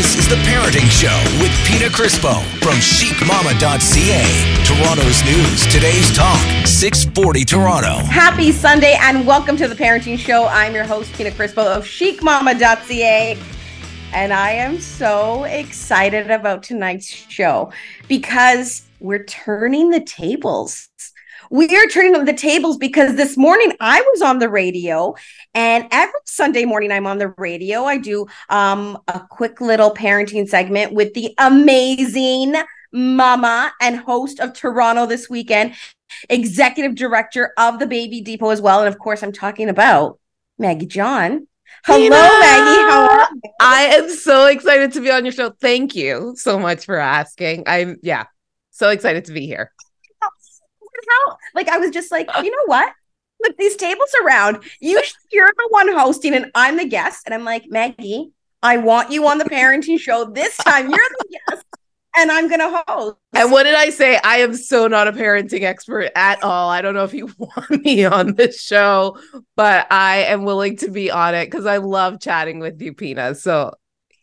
This is The Parenting Show with Pina Crispo from chicmama.ca. Toronto's news, today's talk, 640 Toronto. Happy Sunday and welcome to The Parenting Show. I'm your host, Pina Crispo of chicmama.ca. And I am so excited about tonight's show because we're turning the tables we are turning the tables because this morning I was on the radio, and every Sunday morning I'm on the radio. I do um, a quick little parenting segment with the amazing mama and host of Toronto this weekend, executive director of the Baby Depot as well. And of course, I'm talking about Maggie John. Hello! Maggie. How are you? I am so excited to be on your show. Thank you so much for asking. I'm, yeah, so excited to be here how like I was just like, you know what? Look, these tables around. You you're the one hosting and I'm the guest. And I'm like, Maggie, I want you on the parenting show this time. You're the guest. And I'm gonna host. And what did I say? I am so not a parenting expert at all. I don't know if you want me on this show, but I am willing to be on it because I love chatting with you, Pina. So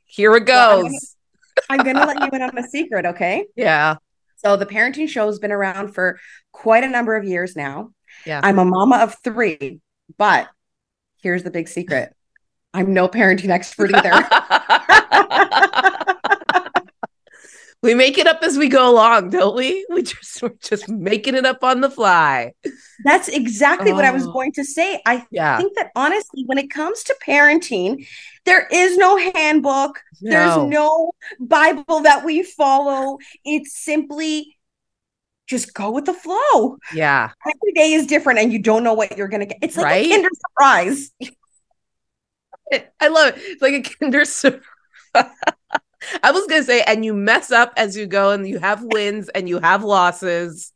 here it goes. I'm, gonna, I'm gonna let you in on a secret, okay? Yeah. So the parenting show has been around for quite a number of years now. Yeah. I'm a mama of three, but here's the big secret. I'm no parenting expert either. we make it up as we go along, don't we? We just we're just making it up on the fly. That's exactly oh. what I was oh. going to say. I yeah. think that honestly, when it comes to parenting, there is no handbook. No. There's no Bible that we follow. It's simply just go with the flow. Yeah. Every day is different and you don't know what you're going to get. It's like right? a Kinder surprise. I love it. It's like a Kinder surprise. I was going to say, and you mess up as you go and you have wins and you have losses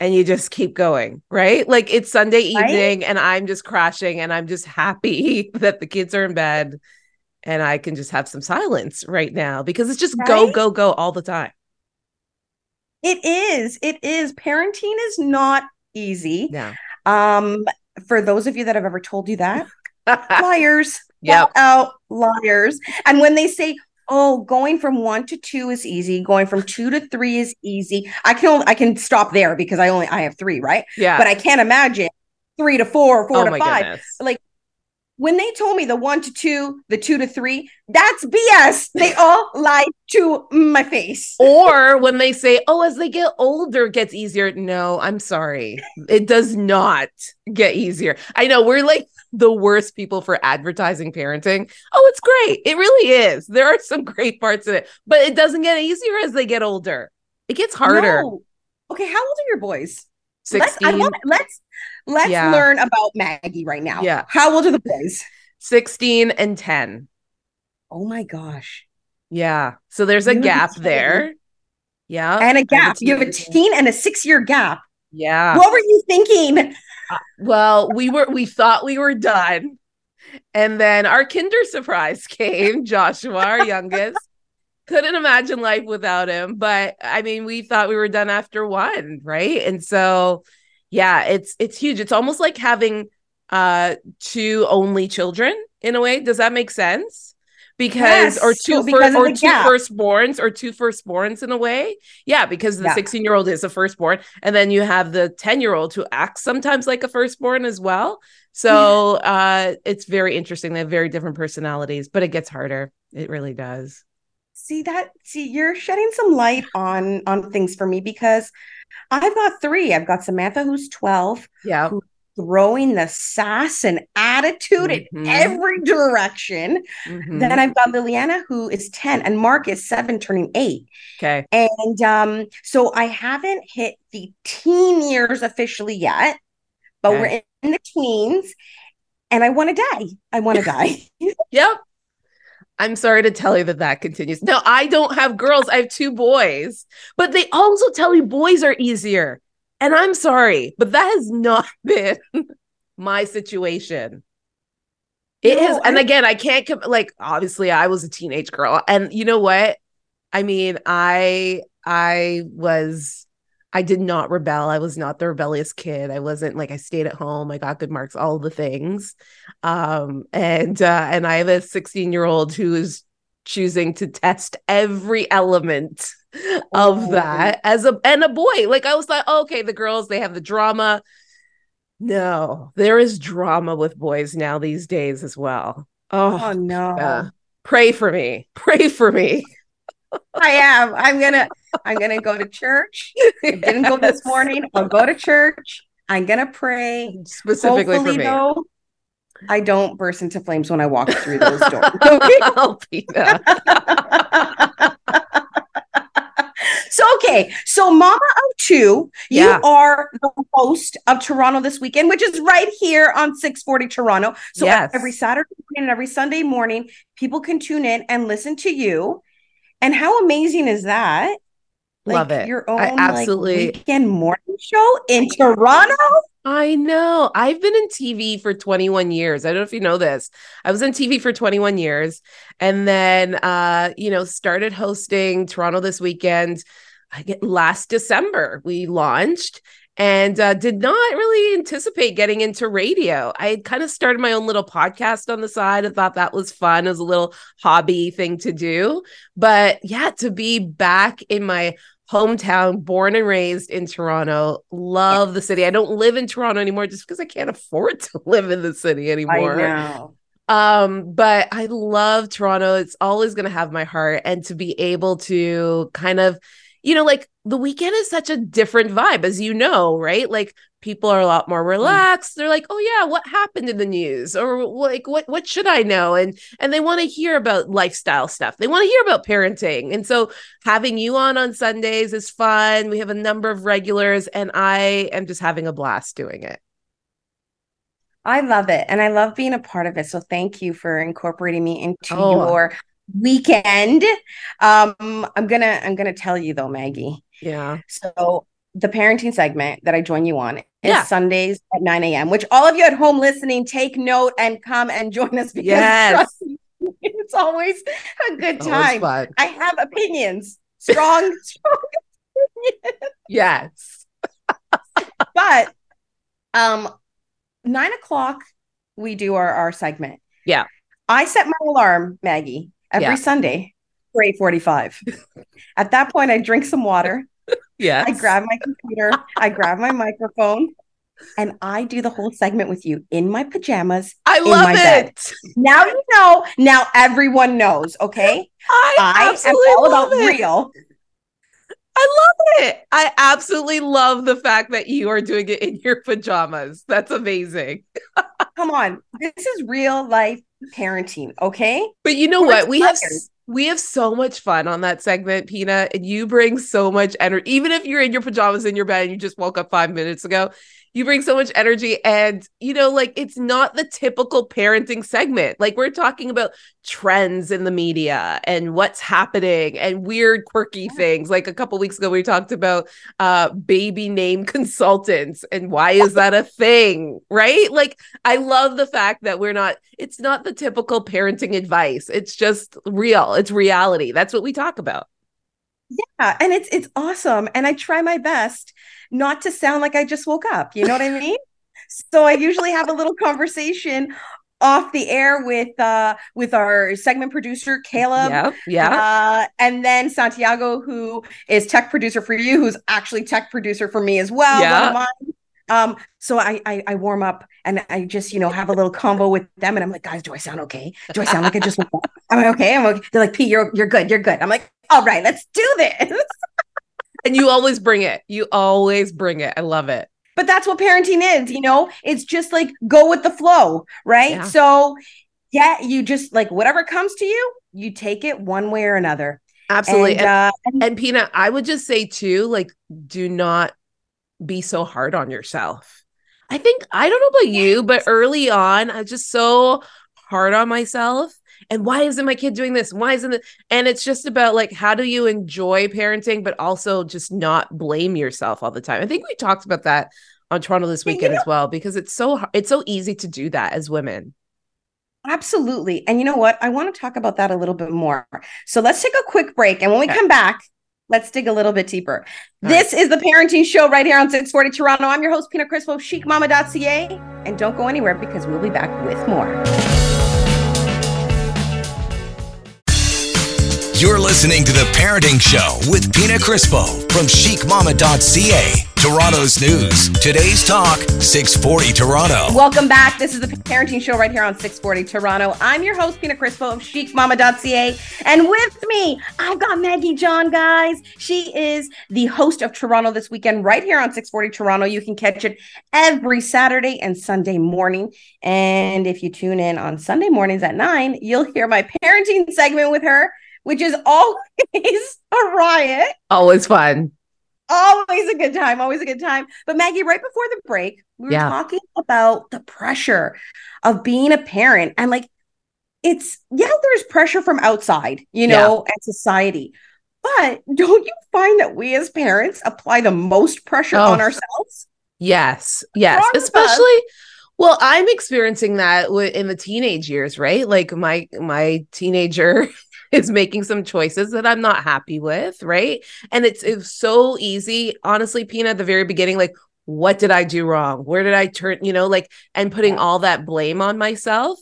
and you just keep going, right? Like it's Sunday evening right? and I'm just crashing and I'm just happy that the kids are in bed and I can just have some silence right now because it's just right? go, go, go all the time. It is. It is. Parenting is not easy. Yeah. Um, for those of you that have ever told you that, liars. Yeah. Out liars. And when they say, oh, going from one to two is easy, going from two to three is easy. I can only I can stop there because I only I have three, right? Yeah. But I can't imagine three to four, four, four oh to five. Goodness. Like when they told me the one to two, the two to three, that's BS. They all lied to my face. Or when they say, oh, as they get older, it gets easier. No, I'm sorry. It does not get easier. I know we're like the worst people for advertising parenting. Oh, it's great. It really is. There are some great parts of it, but it doesn't get easier as they get older. It gets harder. No. Okay, how old are your boys? 16. Let's, let's Let's yeah. learn about Maggie right now. Yeah. How old are the boys? 16 and 10. Oh my gosh. Yeah. So there's a you gap there. Yeah. And a gap. You have a teen and a six year gap. Yeah. What were you thinking? Uh, well, we were, we thought we were done. And then our kinder surprise came, Joshua, our youngest. Couldn't imagine life without him. But I mean, we thought we were done after one, right? And so yeah it's it's huge. It's almost like having uh two only children in a way. Does that make sense? Because yes, or two fir- or two gap. firstborns or two firstborns in a way. Yeah because the 16 year old is a firstborn and then you have the 10 year old who acts sometimes like a firstborn as well. So uh it's very interesting. They have very different personalities but it gets harder. It really does see that see you're shedding some light on on things for me because I've got three. I've got Samantha, who's 12. Yeah. throwing the sass and attitude mm-hmm. in every direction. Mm-hmm. Then I've got Liliana, who is 10, and Mark is seven, turning eight. Okay. And um, so I haven't hit the teen years officially yet, but okay. we're in, in the teens. And I want to die. I want to die. yep. I'm sorry to tell you that that continues. No, I don't have girls. I have two boys, but they also tell you boys are easier. And I'm sorry, but that has not been my situation. It no, is, and again, I can't like obviously I was a teenage girl, and you know what? I mean, I I was I did not rebel. I was not the rebellious kid. I wasn't like I stayed at home. I got good marks, all the things. Um, and uh, and I have a 16 year old who is choosing to test every element of Oh. that as a and a boy. Like I was like, oh, okay, the girls they have the drama. No, there is drama with boys now these days as well. Oh Oh, no. yeah. pray for me. Pray for me. I am. I'm gonna I'm gonna go to church. I didn't go this morning. I'll go to church. I'm gonna pray. Specifically Hopefully, for me. though, I don't burst into flames when I walk through those doors. Oh, Pina. so okay, so Mama of Two, you Yeah. are the host of Toronto this weekend, which is right here on 640 Toronto. So Yes. every Saturday morning and every Sunday morning, people can tune in and listen to you. And how amazing is that? Love it. Your own I like, absolutely- weekend morning show in Toronto. I know. I've been in TV for 21 years. I don't know if you know this. I was in TV for 21 years and then uh, you know, started hosting Toronto this weekend. I get last December we launched and uh, did not really anticipate getting into radio. I had kind of started my own little podcast on the side. I thought that was fun as a little hobby thing to do. But yeah, to be back in my hometown, born and raised in Toronto. Love the city. I don't live in Toronto anymore just because I can't afford to live in the city anymore. know. Um, but I love Toronto. It's always going to have my heart and to be able to kind of you know, like the weekend is such a different vibe, as you know, right? Like people are a lot more mm. relaxed. They're like, "Oh yeah, what happened in the news?" Or like, "What what should I know?" And and they want to hear about lifestyle stuff. They want to hear about parenting. And so having you on on Sundays is fun. We have a number of regulars, and I am just having a blast doing it. I love it. And I love being a part of it. So thank you for incorporating me into Oh. your weekend. Um, I'm gonna I'm gonna tell you though, Maggie. Yeah. So the parenting segment that I join you on is Yeah. Sundays at 9 a.m., which all of you at home listening, take note and come and join us because Yes. me, it's always a good time. I have opinions, strong, strong opinions. Yes. but um nine o'clock we do our our segment Yeah. i set my alarm maggie every Yeah. sunday for 8.45 at that point i drink some water Yeah. i grab my computer i grab my microphone and i do the whole segment with you in my pajamas I love my bed. it. now you know now everyone knows okay I, i am absolutely all love about it. real I love it. I absolutely love the fact that you are doing it in your pajamas. That's amazing. come on this is real life parenting okay But you know what? We have we have so much fun on that segment, Pina, and you bring so much energy. Even if you're in your pajamas in your bed and you just woke up five minutes ago, you bring so much energy. And you know, like it's not the typical parenting segment. Like we're talking about trends in the media and what's happening and weird, quirky things. Like a couple weeks ago, we talked about uh baby name consultants and why is that a thing, right? Like I love the fact that we're not, it's not the typical parenting advice. It's just real. It's reality. That's what we talk about. Yeah, and it's it's awesome. And I try my best not to sound like I just woke up. You know what I mean? so I usually have a little conversation off the air with uh with our segment producer Caleb. yeah. Yeah. Uh, and then Santiago, who is tech producer for you, who's actually tech producer for me as well. Yeah. Um, so I, I I warm up and I just you know have a little combo with them, and I'm like, guys, do I sound okay? Do I sound like I just woke up? Am I okay? I'm okay. They're like, Pete, you're you're good, you're good. I'm like, all right, let's do this. and you always bring it. You always bring it. I love it. But that's what parenting is, you know? It's just like go with the flow, right? Yeah. So, yeah, you just like whatever comes to you, you take it one way or another. Absolutely. And, And, uh, and and Pina, I would just say too, like, do not be so hard on yourself. I think I don't know about you, but early on, I was just so hard on myself. And why isn't my kid doing this? Why isn't it? And it's just about like how do you enjoy parenting, but also just not blame yourself all the time. I think we talked about that on Toronto this Yeah, you weekend know- as well, because it's so it's so easy to do that as women. absolutely. And you know what? I want to talk about that a little bit more. So let's take a quick break. And when we come back, let's dig a little bit deeper. All this is the parenting show right here on 640 Toronto. I'm your host, Pina Crispo, chicmama.ca. And don't go anywhere because we'll be back with more. You're listening to The Parenting Show with Pina Crispo from chicmama.ca. Toronto's news. Today's talk, 640 Toronto. Welcome back. This is the Parenting Show right here on 640 Toronto. I'm your host, Pina Crispo of chicmama.ca. And with me, I've got Maggie John, guys. She is the host of Toronto This Weekend right here on 640 Toronto. You can catch it every Saturday and Sunday morning. And if you tune in on Sunday mornings at 9, you'll hear my parenting segment with her, which is always a riot. Always fun always a good time always a good time but maggie right before the break we were Yeah. talking about the pressure of being a parent and like it's yeah there's pressure from outside you know and society but don't you find that we as parents apply the most pressure Oh. on ourselves Yes, yes, Wrong especially. Well, I'm experiencing that in the teenage years, right? Like my my teenager is making some choices that I'm not happy with, right? And it's it's so easy, honestly, Pina, at the very beginning, like, what did I do wrong? Where did I turn? You know, like, and putting all that blame on myself.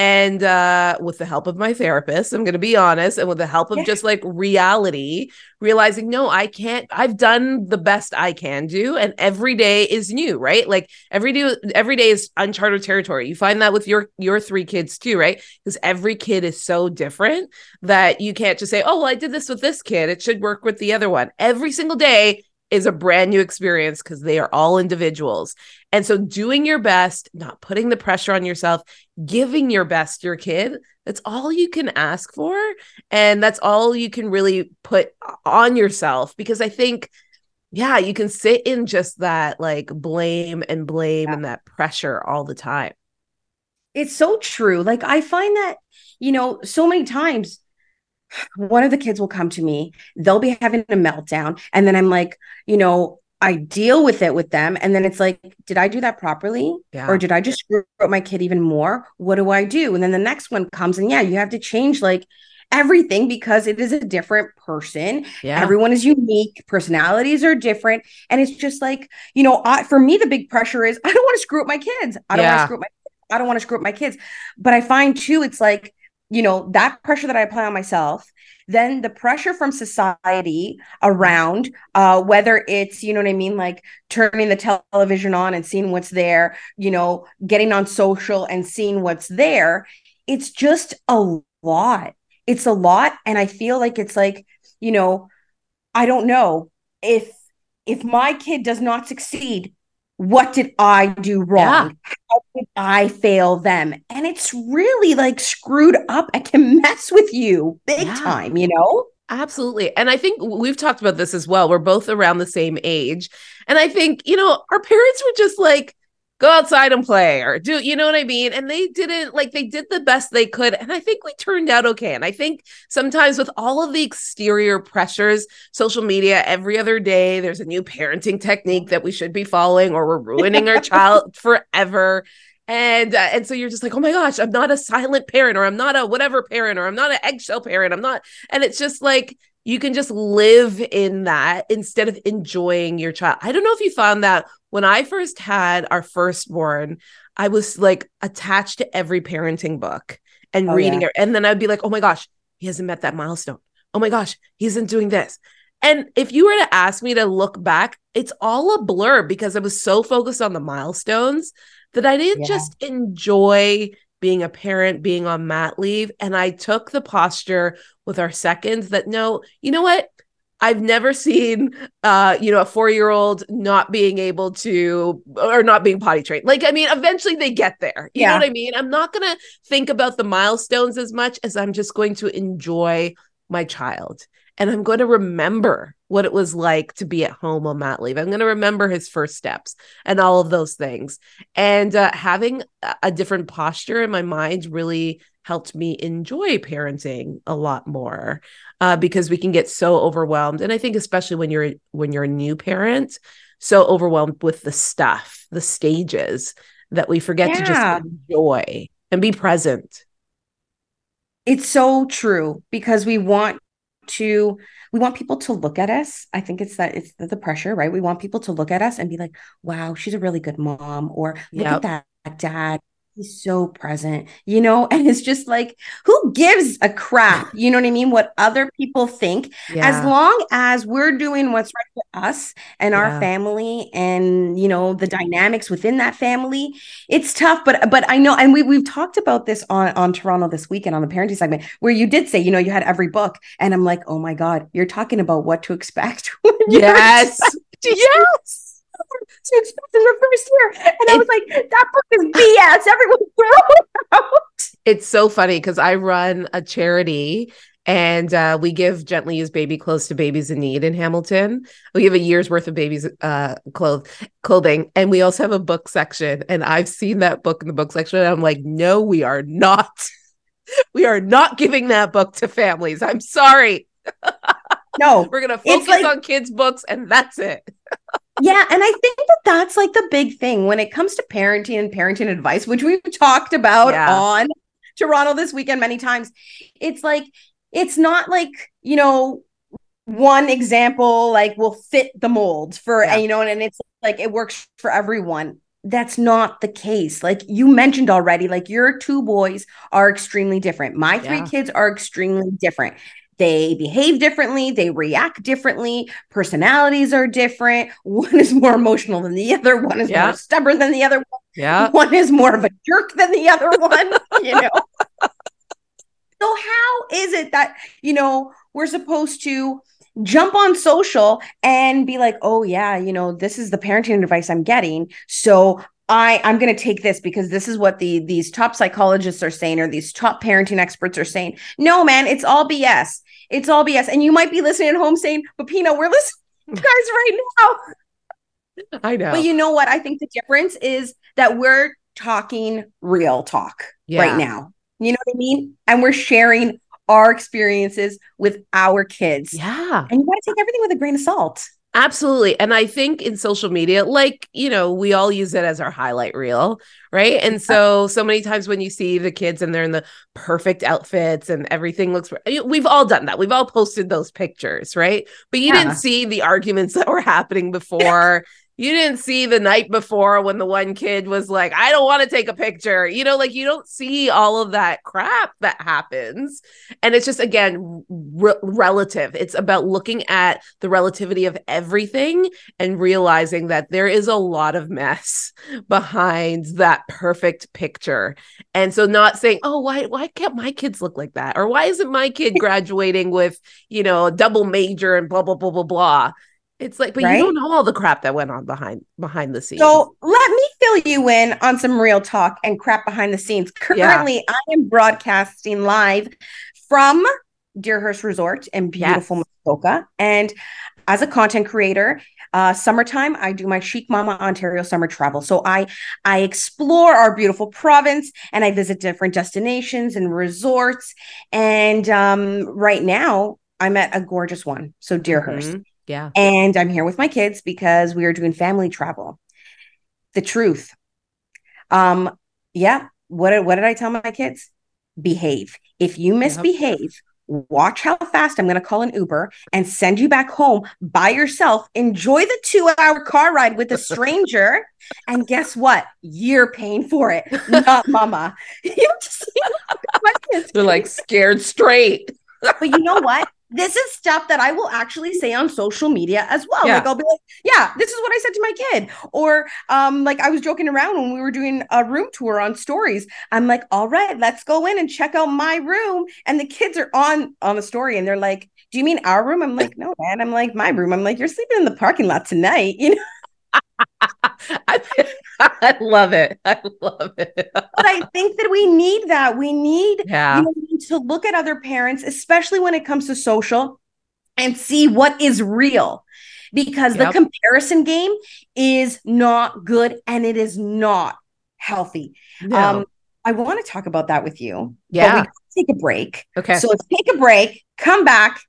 And uh, with the help of my therapist, I'm going to be honest, and with the help of Yeah. just like reality, realizing no i can't i've done the best i can do and every day is new right? Like every day every day is uncharted territory. You find that with your your three kids too right? Because every kid is so different that you can't just say oh well i did this with this kid. It should work with the other one. Every single day is a brand new experience because they are all individuals. And so doing your best not putting the pressure on yourself giving your best your kid that's all you can ask for. And that's all you can really put on yourself. Because i think yeah you can sit in just that like blame and blame Yeah. and that pressure all the time. It's so true. Like i find that you know so many times one of the kids will come to me they'll be having a meltdown and then i'm like you know i deal with it with them and then it's like did i do that properly? Yeah. or did i just screw up my kid even more? What do i do? And then the next one comes and yeah you have to change like everything because it is a different person. Yeah. Everyone is unique personalities are different and it's just like you know I, for me the big pressure is i don't want to screw up my kids. I don't want to screw up my i don't want to screw up my kids. But i find too it's like you know that pressure that i apply on myself then the pressure from society around uh whether it's you know what i mean like turning the television on and seeing what's there you know getting on social and seeing what's there it's just a lot. It's a lot and i feel like it's like you know i don't know if if my kid does not succeed what did i do wrong how did i fail them and it's really like screwed up I can mess with you big Yeah. time you know Absolutely. And I think we've talked about this as well. We're both around the same age. And I think, you know, our parents were just like, go outside and play or do, you know what I mean? And they didn't like, they did the best they could. And I think we turned out okay. And I think sometimes with all of the exterior pressures, social media, every other day, there's a new parenting technique that we should be following or we're ruining our child forever. And uh, and so you're just like, oh my gosh, I'm not a silent parent, or I'm not a whatever parent, or I'm not an eggshell parent. I'm not, and it's just like you can just live in that instead of enjoying your child. I don't know if you found that when I first had our firstborn, I was like attached to every parenting book and Oh, reading yeah. it. And then I'd be like, oh my gosh, he hasn't met that milestone. Oh my gosh, he isn't doing this. And if you were to ask me to look back, it's all a blur because I was so focused on the milestones that I didn't Yeah. just enjoy being a parent, being on mat leave. And I took the posture with our seconds that no, you know what? I've never seen uh, you know, a four-year-old not being able to or not being potty trained. Like, I mean, eventually they get there. You Yeah. know what I mean? I'm not gonna think about the milestones as much as I'm just going to enjoy my child. And I'm going to remember what it was like to be at home on mat leave. I'm going to remember his first steps and all of those things. And uh, having a- a different posture in my mind really helped me enjoy parenting a lot more uh, because we can get so overwhelmed. And I think especially when you're when you're a new parent, so overwhelmed with the stuff, the stages that we forget to just enjoy and be present. It's so true because we want to we want people to look at us. I think it's that it's the pressure, right? We want people to look at us and be like, "Wow, she's a really good mom," or "Look Yep. at that, that dad, he's so present, you know, and it's just like, who gives a crap? You know what I mean? What other people think, Yeah. as long as we're doing what's right for us and Yeah. our family, and you know the dynamics within that family. It's tough, but but I know, and we we've talked about this on on Toronto this weekend on the parenting segment, where you did say, you know, you had every book, and I'm like, oh my god, you're talking about what to expect. yes. yes. To expect in the first year. And I was like, that book is BS. Everyone throw it out. It's so funny because I run a charity and uh, we give gently used baby clothes to babies in need in Hamilton. We have a year's worth of babies' uh, clothes, clothing, and we also have a book section. And I've seen that book in the book section. And I'm like, no, we are not. we are not giving that book to families. I'm sorry. No. We're gonna focus like- on kids' books, and that's it. Yeah. And I think that that's like the big thing when it comes to parenting and parenting advice, which we've talked about Yeah. on Toronto this weekend many times. It's like, it's not like, you know, one example like will fit the mold for Yeah. you know and, and it's like it works for everyone that's not the case like you mentioned already like your two boys are extremely different my three Yeah. kids are extremely different they behave differently they react differently personalities are different one is more emotional than the other one is Yeah. more stubborn than the other Yeah. one is more of a jerk than the other one, you know. so how is it that, you know, we're supposed to jump on social and be like, "Oh yeah, you know, this is the parenting advice I'm getting." So I I'm going to take this because this is what the these top psychologists are saying or these top parenting experts are saying. No, man, it's all BS. It's all BS. And you might be listening at home saying, "But Pina, we're listening to you guys right now." I know. But you know what? I think the difference is that we're talking real talk Yeah. right now. You know what I mean? And we're sharing our experiences with our kids. yeah. And you got to take everything with a grain of salt. Absolutely. And I think in social media, like, you know, we all use it as our highlight reel, right? And so, so many times when you see the kids and they're in the perfect outfits and everything looks, we've all done that. We've all posted those pictures, right? But you Yeah. didn't see the arguments that were happening before. You didn't see the night before when the one kid was like, I don't want to take a picture. You know, like you don't see all of that crap that happens. And it's just, again, re- relative. It's about looking at the relativity of everything and realizing that there is a lot of mess behind that perfect picture. And so not saying, "Oh, why why can't my kids look like that?" or "Why isn't my kid graduating with, you know, a double major and blah blah blah blah blah." It's like, but Right? you don't know all the crap that went on behind behind the scenes. So let me fill you in on some real talk and crap behind the scenes. Currently, I am broadcasting live from Deerhurst Resort in beautiful Yes. Muskoka. And as a content creator, uh, summertime, I do my Chic Mama Ontario summer travel. So I I explore our beautiful province and I visit different destinations and resorts. And um, right now, I'm at a gorgeous one. So Deerhurst Mhm. Yeah. and I'm here with my kids because we are doing family travel. The truth. Um, yeah. What did- what did I tell my kids? Behave. If you misbehave, watch how fast I'm going to call an Uber and send you back home by yourself. Enjoy the two hour car ride with a stranger. and guess what? You're paying for it, not mama. You just my kids They're like scared straight. but you know what? This is stuff that I will actually say on social media as well. Yeah. Like I'll be like, yeah, this is what I said to my kid. Or um, like I was joking around when we were doing a room tour on stories. I'm like, all right, let's go in and check out my room. And the kids are on on the story and they're like, Do you mean our room? I'm like, no, man. I'm like, my room. I'm like, you're sleeping in the parking lot tonight. You know, I, I love it. I love it. but I think that we need that. We need Yeah. you know, we need to look at other parents, especially when it comes to social, and see what is real. Because Yep. the comparison game is not good and it is not healthy. No. Um, I want to talk about that with you. Yeah. take a break. Okay. So let's take a break, come back,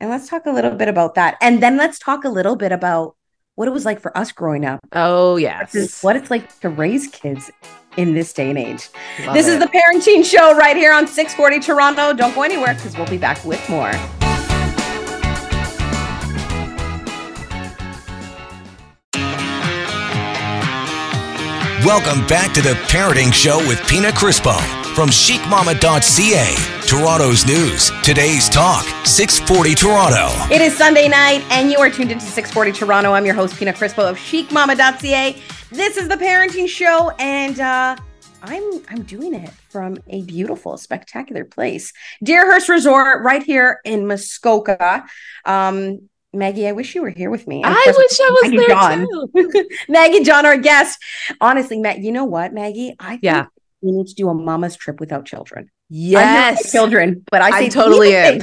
and let's talk a little bit about that. And then let's talk a little bit about what it was like for us growing up, oh yes. versus what it's like to raise kids in this day and age. Love This is the Parenting Show right here on 640 Toronto. Don't go anywhere because we'll be back with more. Welcome back to the Parenting Show with Pina Crispo from chicmama.ca. Toronto's news, today's talk, 640 Toronto. It is Sunday night, and you are tuned into 640 Toronto. I'm your host, Pina Crispo of chicmama.ca. This is the Parenting Show, and uh, I'm I'm doing it from a beautiful, spectacular place, Deerhurst Resort, right here in Muskoka. Um, Maggie, I wish you were here with me. And I wish I was Maggie there John. too. Maggie John, our guest. Honestly, Matt, you know what, Maggie? I think Yeah. We need to do a mama's trip without children. I'm here with Yes. children, but I say I'm totally in.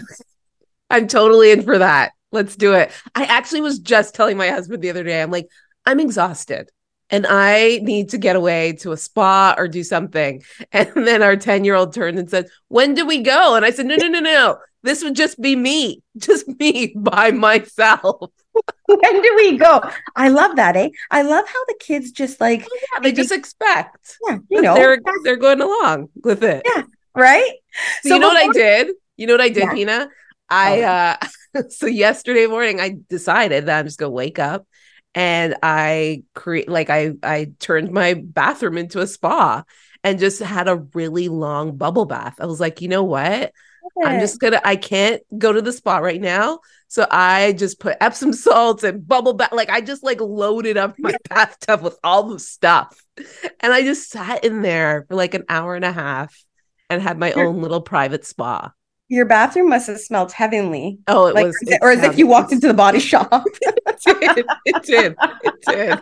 I'm totally in for that. Let's do it. I actually was just telling my husband the other day, I'm like, I'm exhausted and I need to get away to a spa or do something. And then our 10 year old turned and said, When do we go? And I said, No, no, no, no. This would just be me, just me by myself. when do we go? I love that, eh? I love how the kids just like, Yeah, they just expect. yeah, you know, they're they're going along with it. Yeah. right? So you know what I did? You know what I did, Yeah. Pina? I uh so yesterday morning I decided that I'm just gonna wake up and I create like I I turned my bathroom into a spa and just had a really long bubble bath. I was like, you know what? I'm just gonna I can't go to the spa right now. So I just put Epsom salts and bubble bath. Like I just like loaded up my bathtub with all the stuff. And I just sat in there for like an hour and a half and had my Sure. own little private spa. Your bathroom must have smelled heavenly. Oh, it Like, was, or as if you walked into the body shop. it did, it did, it did.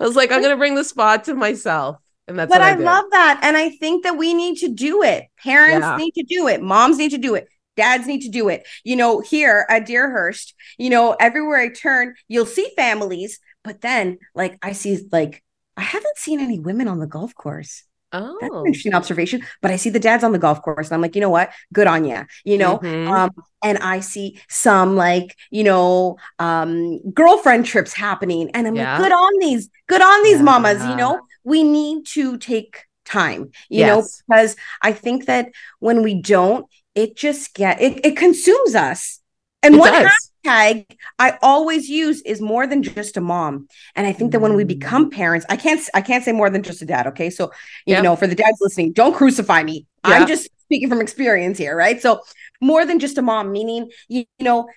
I was like, I'm gonna bring the spa to myself, and that's but what I, I love that. And I think that we need to do it. Parents Yeah. need to do it. Moms need to do it. Dads need to do it. You know, here at Deerhurst, you know, everywhere I turn, you'll see families, but then like I see like I haven't seen any women on the golf course. Oh, That's an Oh, interesting observation. But I see the dads on the golf course, and I'm like, you know what? Good on you. You know, Mhm. um, and I see some like you know um, girlfriend trips happening, and I'm Yeah. like, good on these, good on these mamas. You know, we need to take time. You know, because I think that when we don't, it just get it, it consumes us. And it one does. hashtag I always use is more than just a mom. And I think that when we Mm. become parents, I can't I can't say more than just a dad. Okay, so you Yep. know, for the dads listening, don't crucify me. Yeah. I'm just speaking from experience here, right? So more than just a mom, meaning you, you know,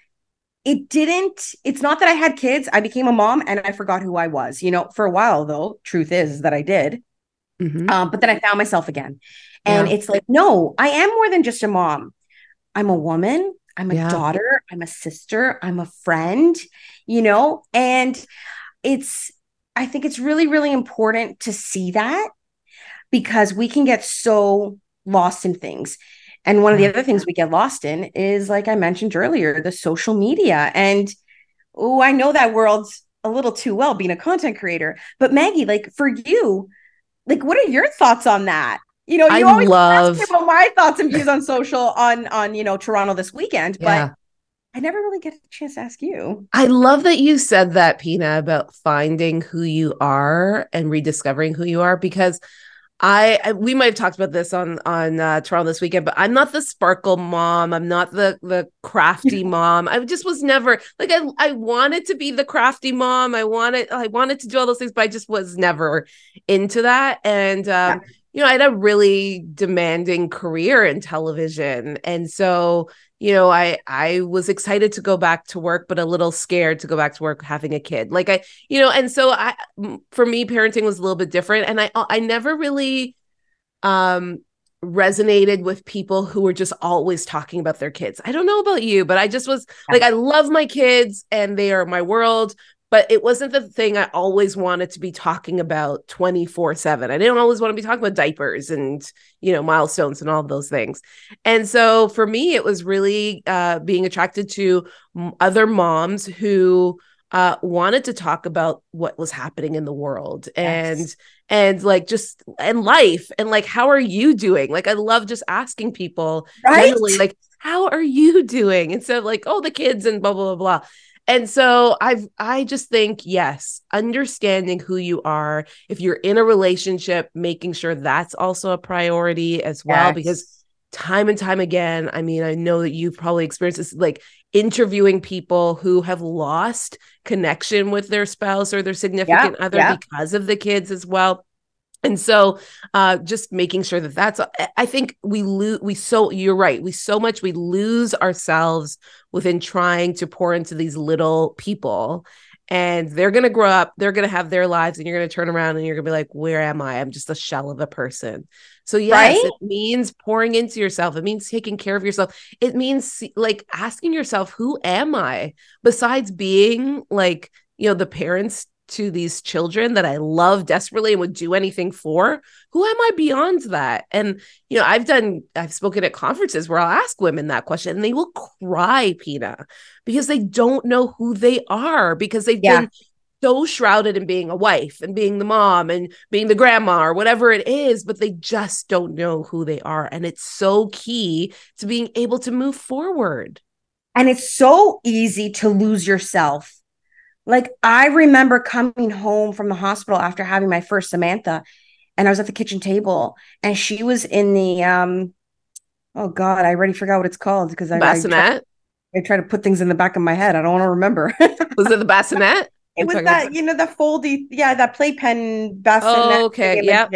it didn't. It's not that I had kids. I became a mom and I forgot who I was. You know, for a while though. Truth is that I did. Mhm. Um, but then I found myself again. And Yeah. it's like, no, I am more than just a mom. I'm a woman, I'm a Yeah. daughter, I'm a sister, I'm a friend, you know, and it's, I think it's really, really important to see that because we can get so lost in things. And one of the mm-hmm. other things we get lost in is, like I mentioned earlier, the social media. And oh, I know that world a little too well being a content creator. But Maggie, like for you, like what are your thoughts on that? You know, you I always love- ask about my thoughts and views on social on on you know Toronto this weekend, Yeah. but I never really get a chance to ask you. I love that you said that, Pina, about finding who you are and rediscovering who you are because I, I we might have talked about this on on uh, Toronto this weekend, but I'm not the sparkle mom. I'm not the the crafty mom. I just was never like I I wanted to be the crafty mom. I wanted I wanted to do all those things, but I just was never into that. And um, you know, I had a really demanding career in television, and so you know i i was excited to go back to work but a little scared to go back to work having a kid. Like i you know and so i for me parenting was a little bit different and i i never really um resonated with people who were just always talking about their kids. I don't know about you but i just was like i love my kids and they are my world but it wasn't the thing I always wanted to be talking about 24 7. I didn't always want to be talking about diapers and, you know, milestones and all those things. And so for me, it was really uh, being attracted to other moms who uh, wanted to talk about what was happening in the world and Yes. and like just and life and like how are you doing like i love just asking people Right? like how are you doing instead of like oh the kids and blah blah blah blah and so i've i just think yes understanding who you are if you're in a relationship making sure that's also a priority as well Yes. because time and time again i mean i know that you've probably experienced this like interviewing people who have lost connection with their spouse or their significant other yeah. because of the kids as well and so uh just making sure that that's i think we lose we so you're right. We so much we lose ourselves within trying to pour into these little people. And they're going to grow up they're going to have their lives and you're going to turn around and you're going to be like where am i? I'm just a shell of a person. So yes right? it means pouring into yourself. It means taking care of yourself. It means like asking yourself who am i? Besides being like you know the parents to these children that I love desperately and would do anything for, who am I beyond that? And, you know, I've done, I've spoken at conferences where I'll ask women that question and they will cry, Pina, because they don't know who they are because they've yeah. been so shrouded in being a wife and being the mom and being the grandma or whatever it is, but they just don't know who they are. And it's so key to being able to move forward. And it's so easy to lose yourself like I remember coming home from the hospital after having my first Samantha, and I was at the kitchen table, and she was in the um, oh god, I already forgot what it's called because I bassinet. I try, I try, to put things in the back of my head. I don't want to remember. was it the bassinet? It was that about? you know the foldy, yeah, that playpen bassinet. Oh, okay, yeah,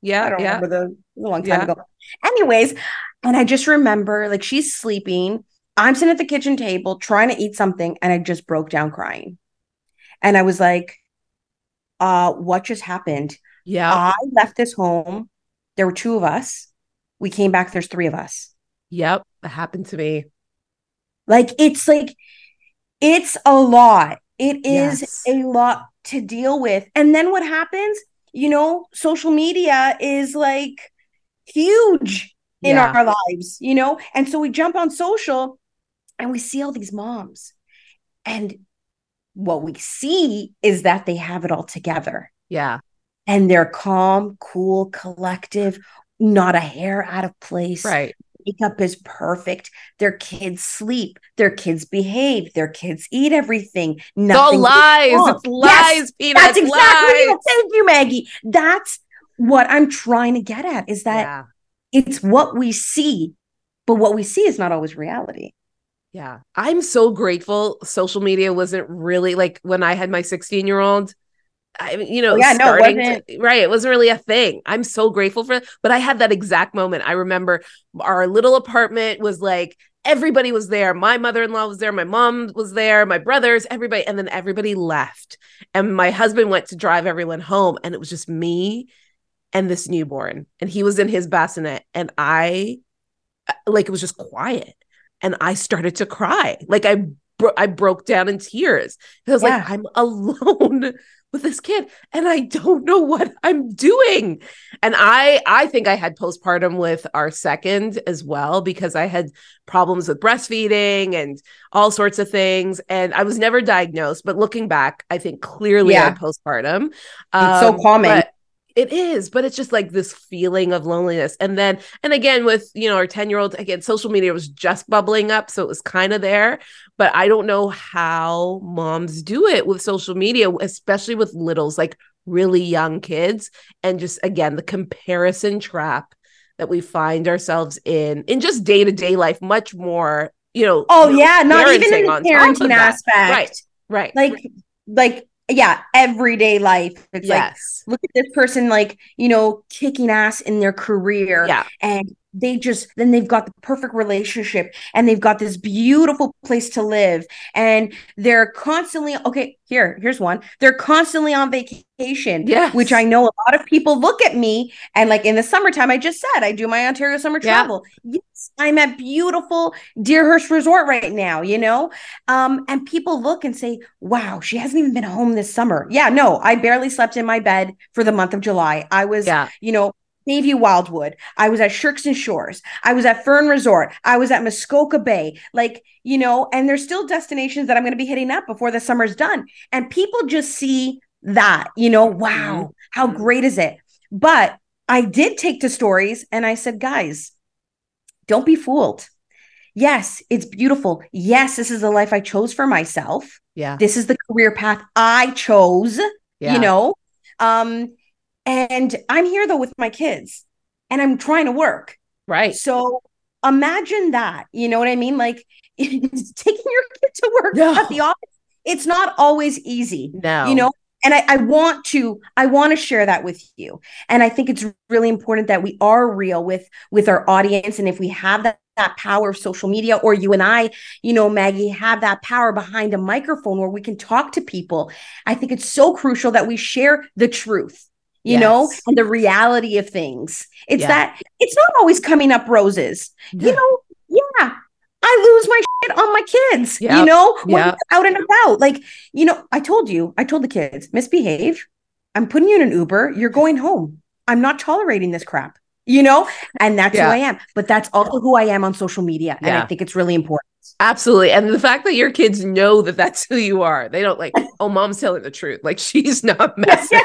yeah. I don't yep. remember the a long time ago. Anyways, and I just remember like she's sleeping. I'm sitting at the kitchen table trying to eat something, and I just broke down crying. And I was like, uh, what just happened? Yeah. I left this home. There were two of us. We came back, there's three of us. Yep. It happened to me. Like it's like it's a lot. It is yes. a lot to deal with. And then what happens? You know, social media is like huge in yeah. our lives, you know? And so we jump on social and we see all these moms. And what we see is that they have it all together. Yeah. And they're calm, cool, collective, not a hair out of place. Right. Makeup is perfect. Their kids sleep. Their kids behave. Their kids eat everything. Nothing. It's lies. It's lies, yes, Peanut. That's exactly lies. Thank you, Maggie. That's what I'm trying to get at is that yeah. it's what we see, but what we see is not always reality. Yeah. I'm so grateful social media wasn't really like when I had my 16 year old. I you know, yeah, starting no, it to, right. It wasn't really a thing. I'm so grateful for it. But I had that exact moment. I remember our little apartment was like everybody was there. My mother-in-law was there, my mom was there, my brothers, everybody, and then everybody left. And my husband went to drive everyone home, and it was just me and this newborn. And he was in his bassinet, and I uh, like it was just quiet and I started to cry. Like I bro- I broke down in tears. I was yeah. like, I'm alone with this kid and I don't know what I'm doing. And I I think I had postpartum with our second as well because I had problems with breastfeeding and all sorts of things and I was never diagnosed, but looking back, I think clearly yeah. I had postpartum. Um, it's so common. But, it is, but it's just like this feeling of loneliness. And then, and again, with, you know, our 10 year old, again, social media was just bubbling up. So it was kind of there. But I don't know how moms do it with social media, especially with littles, like really young kids. And just, again, the comparison trap that we find ourselves in, in just day to day life, much more, you know. Oh, yeah. Not even in the parenting aspect. Right. Right. Like, like yeah, everyday life. It's yes. like look at this person like, you know, kicking ass in their career. Yeah. And they just then they've got the perfect relationship and they've got this beautiful place to live. And they're constantly okay here here's one. They're constantly on vacation yeah which i know a lot of people look at me and like in the summertime i just said i do my ontario summer travel. Yeah. yes i'm at beautiful deerhurst resort right now you know? Um and people look and say wow she hasn't even been home this summer. Yeah no i barely slept in my bed for the month of july. I was yeah. you know Bayview Wildwood. I was at Shirks and Shores. I was at Fern Resort. I was at Muskoka Bay. Like, you know, and there's still destinations that I'm going to be hitting up before the summer's done. And people just see that, you know, wow, mm-hmm. how great is it? But I did take to stories and I said, guys, don't be fooled. Yes, it's beautiful. Yes, this is the life I chose for myself. Yeah. This is the career path I chose, yeah. you know. Um and I'm here though with my kids and I'm trying to work. Right. So imagine that. You know what I mean? Like taking your kid to work no. at the office. It's not always easy. No. You know, and I, I want to i want to share that with you and i think it's really important that we are real with with our audience and if we have that that power of social media or you and i you know maggie have that power behind a microphone where we can talk to people i think it's so crucial that we share the truth you yes. know and the reality of things it's yeah. that it's not always coming up roses yeah. you know yeah I lose my shit on my kids, yep. you know, when yep. out and about. Like, you know, I told you, I told the kids, misbehave. I'm putting you in an Uber. You're going home. I'm not tolerating this crap, you know, and that's yeah. who I am. But that's also who I am on social media. And. I think it's really important. Absolutely. And the fact that your kids know that that's who you are, they don't like, oh, mom's telling the truth. Like, she's not messing.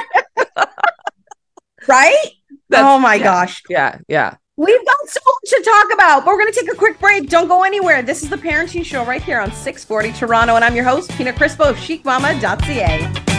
Right? That's, oh my yeah, gosh. Yeah. Yeah. We've got so much to talk about, but we're going to take a quick break. Don't go anywhere. This is the Parenting Show right here on 640 Toronto, and I'm your host, Pina Crispo of chicmama.ca.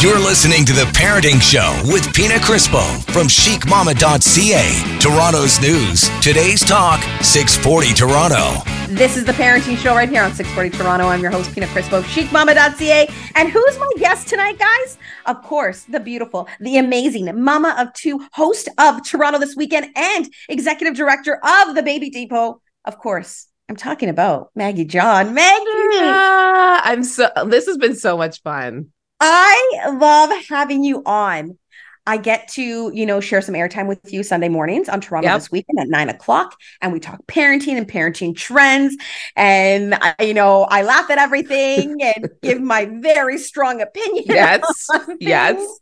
You're listening to The Parenting Show with Pina Crispo from chicmama.ca. Toronto's news, today's talk, 640 Toronto. This is The Parenting Show right here on 640 Toronto. I'm your host, Pina Crispo chicmama.ca. And who's my guest tonight, guys? Of course, the beautiful, the amazing mama of two, host of Toronto This Weekend, and executive director of the Baby Depot. Of course, I'm talking about Maggie John. Maggie! Yeah, I'm so, this has been so much fun. I love having you on. I get to, you know, share some airtime with you Sunday mornings on Toronto yep. this weekend at nine o'clock. And we talk parenting and parenting trends. And, I, you know, I laugh at everything and give my very strong opinion. Yes. yes.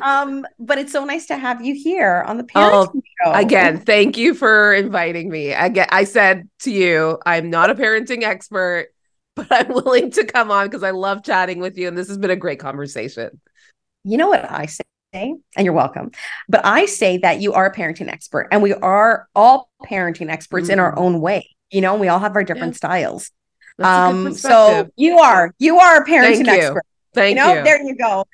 um, but it's so nice to have you here on the parenting oh, show. Again, thank you for inviting me. I get I said to you, I'm not a parenting expert but I'm willing to come on because I love chatting with you. And this has been a great conversation. You know what I say? And you're welcome. But I say that you are a parenting expert, and we are all parenting experts mm. in our mm. own way. You know, we all have our different yeah. styles. Um, so you are you are a parenting Thank expert. Thank you. Know? you. There you go.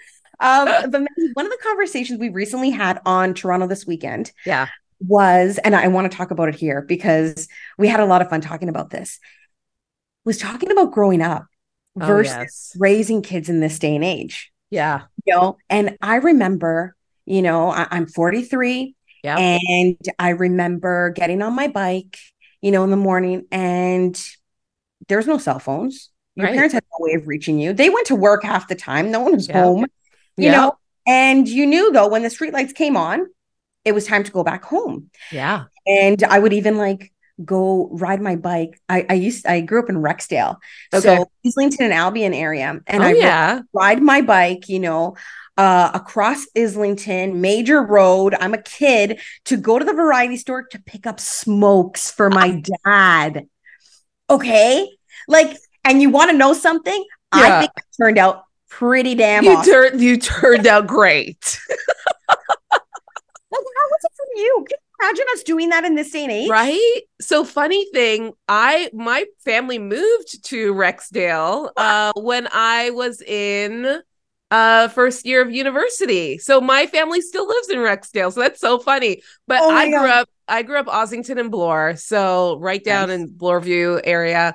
Um, but one of the conversations we recently had on Toronto this weekend, yeah, was, and I want to talk about it here because we had a lot of fun talking about this was talking about growing up oh, versus yes. raising kids in this day and age. Yeah. You know, and I remember, you know, I, am 43 yep. and I remember getting on my bike, you know, in the morning and there's no cell phones. Your right. parents had no way of reaching you. They went to work half the time. No one was home, you know, and you knew though, when the streetlights came on, it was time to go back home. Yeah. And I would even like go ride my bike. I, I used I grew up in Rexdale, okay. so Islington and Albion area, and oh, I yeah. ride my bike. You know, uh, across Islington, major road. I'm a kid to go to the variety store to pick up smokes for my dad. Okay, like, and you want to know something? Yeah. I think it turned out pretty damn. You awesome. turned you turned out great. like, how was it for you? Imagine us doing that in this day and age? Right. So funny thing, I my family moved to Rexdale uh, when I was in uh first year of university. So my family still lives in Rexdale. So that's so funny. But oh I grew up I grew up Ossington and Bloor, so right down nice. in Bloorview area.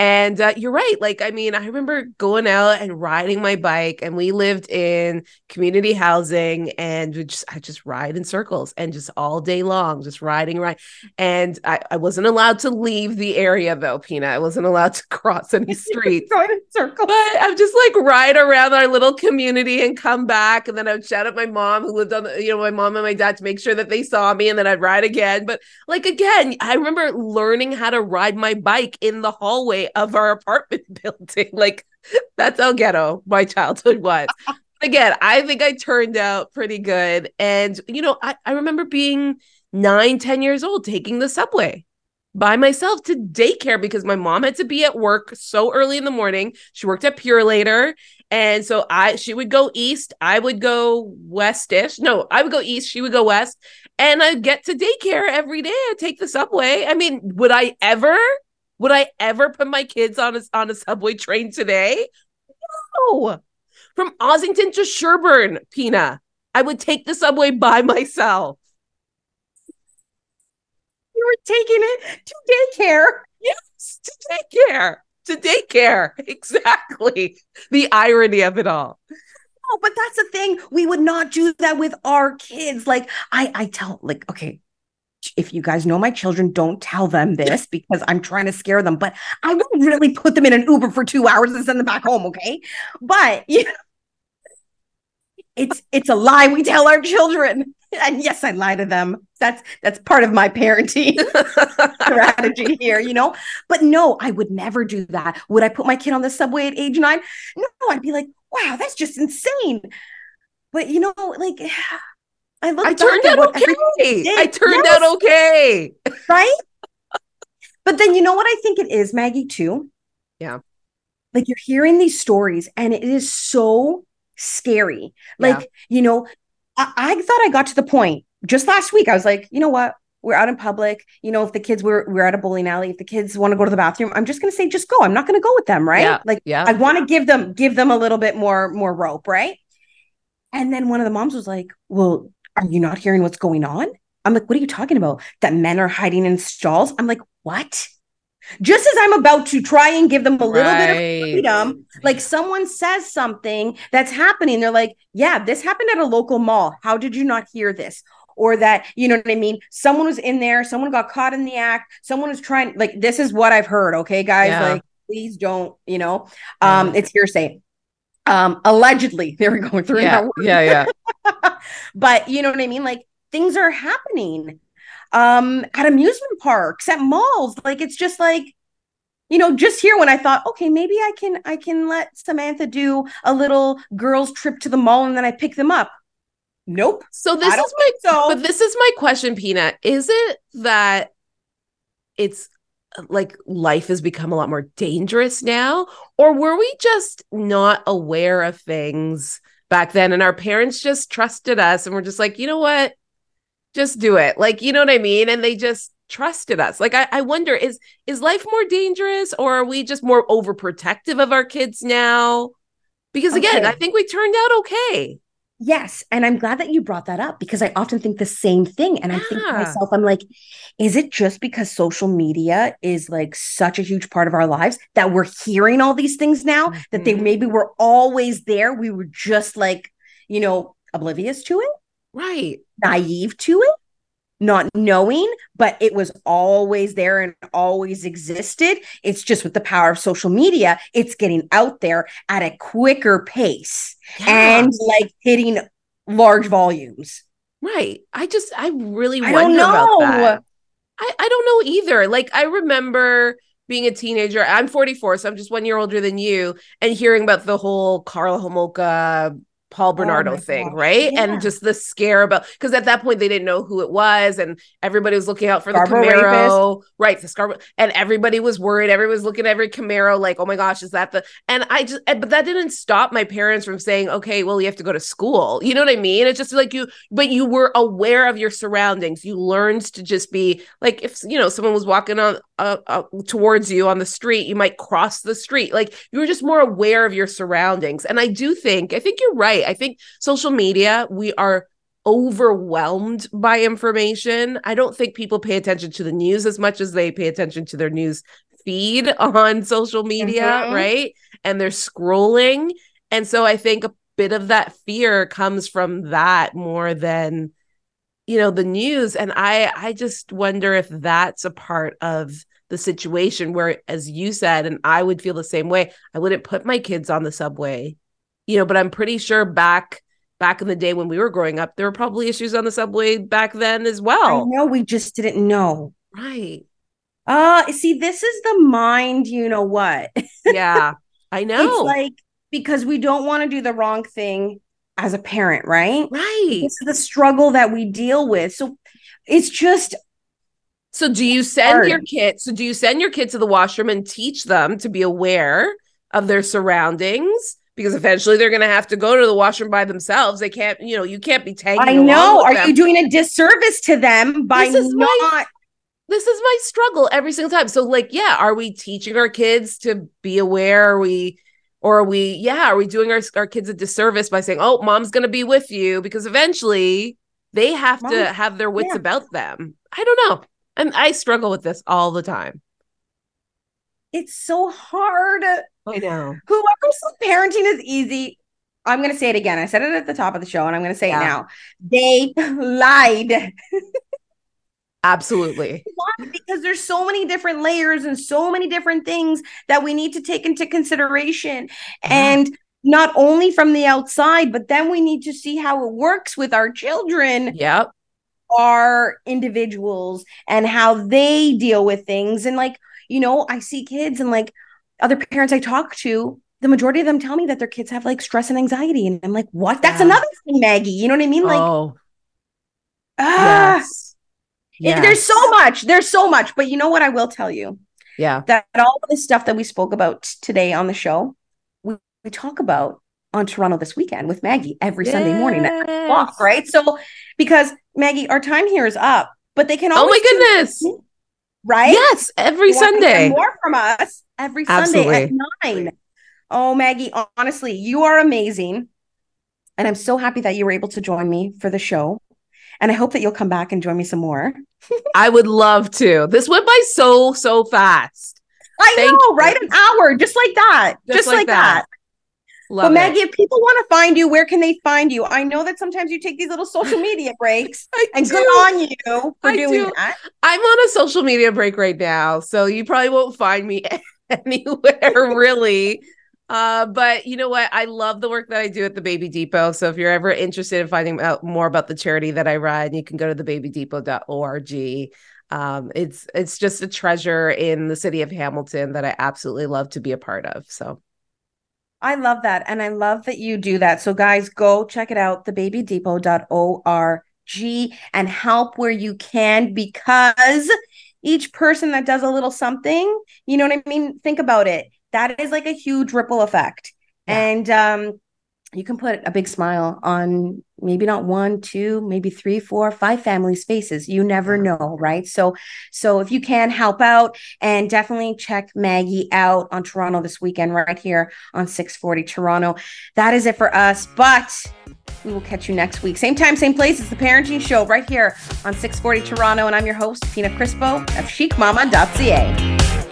And uh, you're right. Like, I mean, I remember going out and riding my bike, and we lived in community housing, and just I just ride in circles and just all day long, just riding right. And I, I wasn't allowed to leave the area though, Pina. I wasn't allowed to cross any streets. going in circles. But I'm just like ride around our little community and come back, and then I would shout at my mom who lived on, the, you know, my mom and my dad to make sure that they saw me, and then I'd ride again. But like again, I remember learning how to ride my bike in the hallway of our apartment building. Like that's how ghetto my childhood was. Again, I think I turned out pretty good. And, you know, I, I remember being nine, ten years old, taking the subway by myself to daycare because my mom had to be at work so early in the morning. She worked at Purolator. And so I she would go east, I would go westish. No, I would go east, she would go west, and I'd get to daycare every day. I'd take the subway. I mean, would I ever would I ever put my kids on a, on a subway train today? No. From Ossington to Sherbourne, Pina, I would take the subway by myself. You were taking it to daycare. Yes, to daycare. To daycare. Exactly. The irony of it all. No, but that's the thing. We would not do that with our kids. Like I, I tell, like, okay, if you guys know my children, don't tell them this because I'm trying to scare them. But I wouldn't really put them in an Uber for two hours and send them back home. Okay, but you know, it's it's a lie we tell our children. And yes, I lie to them. That's that's part of my parenting strategy here, you know. But no, I would never do that. Would I put my kid on the subway at age nine? No, I'd be like, wow, that's just insane. But you know, like I look. I turned out okay. I turned yes. out okay. Right. but then you know what I think it is, Maggie, too? Yeah. Like you're hearing these stories and it is so scary. Like, yeah. you know, I-, I thought I got to the point just last week. I was like, you know what? We're out in public. You know, if the kids were we're at a bowling alley, if the kids want to go to the bathroom, I'm just gonna say, just go. I'm not gonna go with them, right? Yeah. Like yeah. I want to give them give them a little bit more more rope, right? And then one of the moms was like, Well, are you not hearing what's going on? I'm like, what are you talking about? That men are hiding in stalls? I'm like, what? Just as I'm about to try and give them a little right. bit of freedom, like someone says something that's happening, they're like, yeah, this happened at a local mall. How did you not hear this? Or that, you know what I mean? Someone was in there, someone got caught in the act, someone was trying, like, this is what I've heard. Okay, guys, yeah. like, please don't, you know, um, yeah. it's hearsay um allegedly they were going through yeah yeah yeah. But you know what i mean? Like things are happening. Um at amusement parks at malls like it's just like you know just here when i thought okay maybe i can i can let samantha do a little girls trip to the mall and then i pick them up. Nope. So this is my so. but this is my question Pina is it that it's like life has become a lot more dangerous now? Or were we just not aware of things back then and our parents just trusted us and we're just like you know what? Just do it. Like you know what i mean? And they just trusted us. Like I, I wonder is is life more dangerous or are we just more overprotective of our kids now? Because again okay. i think we turned out okay Yes. And I'm glad that you brought that up because I often think the same thing. And yeah. I think to myself, I'm like, is it just because social media is like such a huge part of our lives that we're hearing all these things now mm-hmm. that they mm-hmm. maybe were always there? We were just like, you know, oblivious to it, right? Naive to it not knowing, but it was always there and always existed. It's just with the power of social media, it's getting out there at a quicker pace yeah. and like hitting large volumes. Right. I just, I really I wonder about that. I, I don't know either. Like, I remember being a teenager. I'm 44, so I'm just one year older than you, and hearing about the whole Karla Homolka Paul oh Bernardo oh thing, gosh. right? Yeah. And just the scare about because at that point they didn't know who it was, and everybody was looking out for Scarborough the Camaro, rapist. right? The Scarborough, and everybody was worried. Everyone was looking at every Camaro, like, oh my gosh, is that the? And I just, but that didn't stop my parents from saying, okay, well, you have to go to school. You know what I mean? It's just like you, but you were aware of your surroundings. You learned to just be like, if you know someone was walking on uh, uh, towards you on the street, you might cross the street. Like you were just more aware of your surroundings. And I do think, I think you're right right. I think social media, we are overwhelmed by information. I don't think people pay attention to the news as much as they pay attention to their news feed on social media, mm-hmm. right? And they're scrolling. And so I think a bit of that fear comes from that more than you know the news and I I just wonder if that's a part of the situation where as you said and I would feel the same way, I wouldn't put my kids on the subway you know, but I'm pretty sure back back in the day when we were growing up, there were probably issues on the subway back then as well. I know we just didn't know. Right. Uh see, this is the mind, you know what? yeah, I know. It's like because we don't want to do the wrong thing as a parent, right? Right. It's the struggle that we deal with. So it's just so do you send hard. your kid so do you send your kid to the washroom and teach them to be aware of their surroundings because eventually they're going to have to go to the washroom by themselves. They can't, you know, you can't be tagging. I know. Are them. you doing a disservice to them by this is not? My, this is my struggle every single time. So, like, yeah, are we teaching our kids to be aware? Are we, or are we, yeah, are we doing our our kids a disservice by saying, "Oh, mom's going to be with you," because eventually they have Mom, to have their wits yeah. about them. I don't know. And I struggle with this all the time. It's so hard. I know. Whoever says parenting is easy, I'm going to say it again. I said it at the top of the show and I'm going to say Yeah. it now. They lied. Absolutely. because there's so many different layers and so many different things that we need to take into consideration uh-huh. and not only from the outside but then we need to see how it works with our children Yep. are individuals and how they deal with things and like you know i see kids and like other parents i talk to the majority of them tell me that their kids have like stress and anxiety and i'm like what that's Yeah. another thing maggie you know what i mean like oh, ah, yes. it- there's so much there's so much but you know what i will tell you Yeah. that all of the stuff that we spoke about today on the show, we, we talk about on Toronto this weekend with Maggie every Sunday morning at Yes. right? So because Maggie, our time here is up, but they can Oh my goodness. in, right? Yes. Every You want to Sunday. more from us every Sunday at nine. Oh, Maggie, honestly, you are amazing. And I'm so happy that you were able to join me for the show. And I hope that you'll come back and join me some more. I would love to. This went by so, so fast. I Thank know, you. right? An hour, just like that. Just Just, like like, that. that. Love but it. Maggie, if people want to find you, where can they find you? I know that sometimes you take these little social media breaks, and do. good on you for I doing do. that. I'm on a social media break right now, so you probably won't find me anywhere really. Uh, but you know what? I love the work that I do at the Baby Depot. So if you're ever interested in finding out more about the charity that I run, you can go to thebabydepot.org. Um, it's it's just a treasure in the city of Hamilton that I absolutely love to be a part of. So I love that, and I love that you do that. So, guys, go check it out, thebabydepot.org, and help where you can because each person that does a little something, you know what I mean? Think about it. That is like a huge ripple effect, Yeah. and um, you can put a big smile on maybe not one, two, maybe three, four, five families' faces. You never mm-hmm. know, right? So, so if you can help out, and definitely check Maggie out on Toronto this weekend, right here on 640 Toronto. That is it for us, but we will catch you next week. Same time, same place. It's the Parenting Show right here on 640 Toronto. And I'm your host, Pina Crispo of chicmama.ca.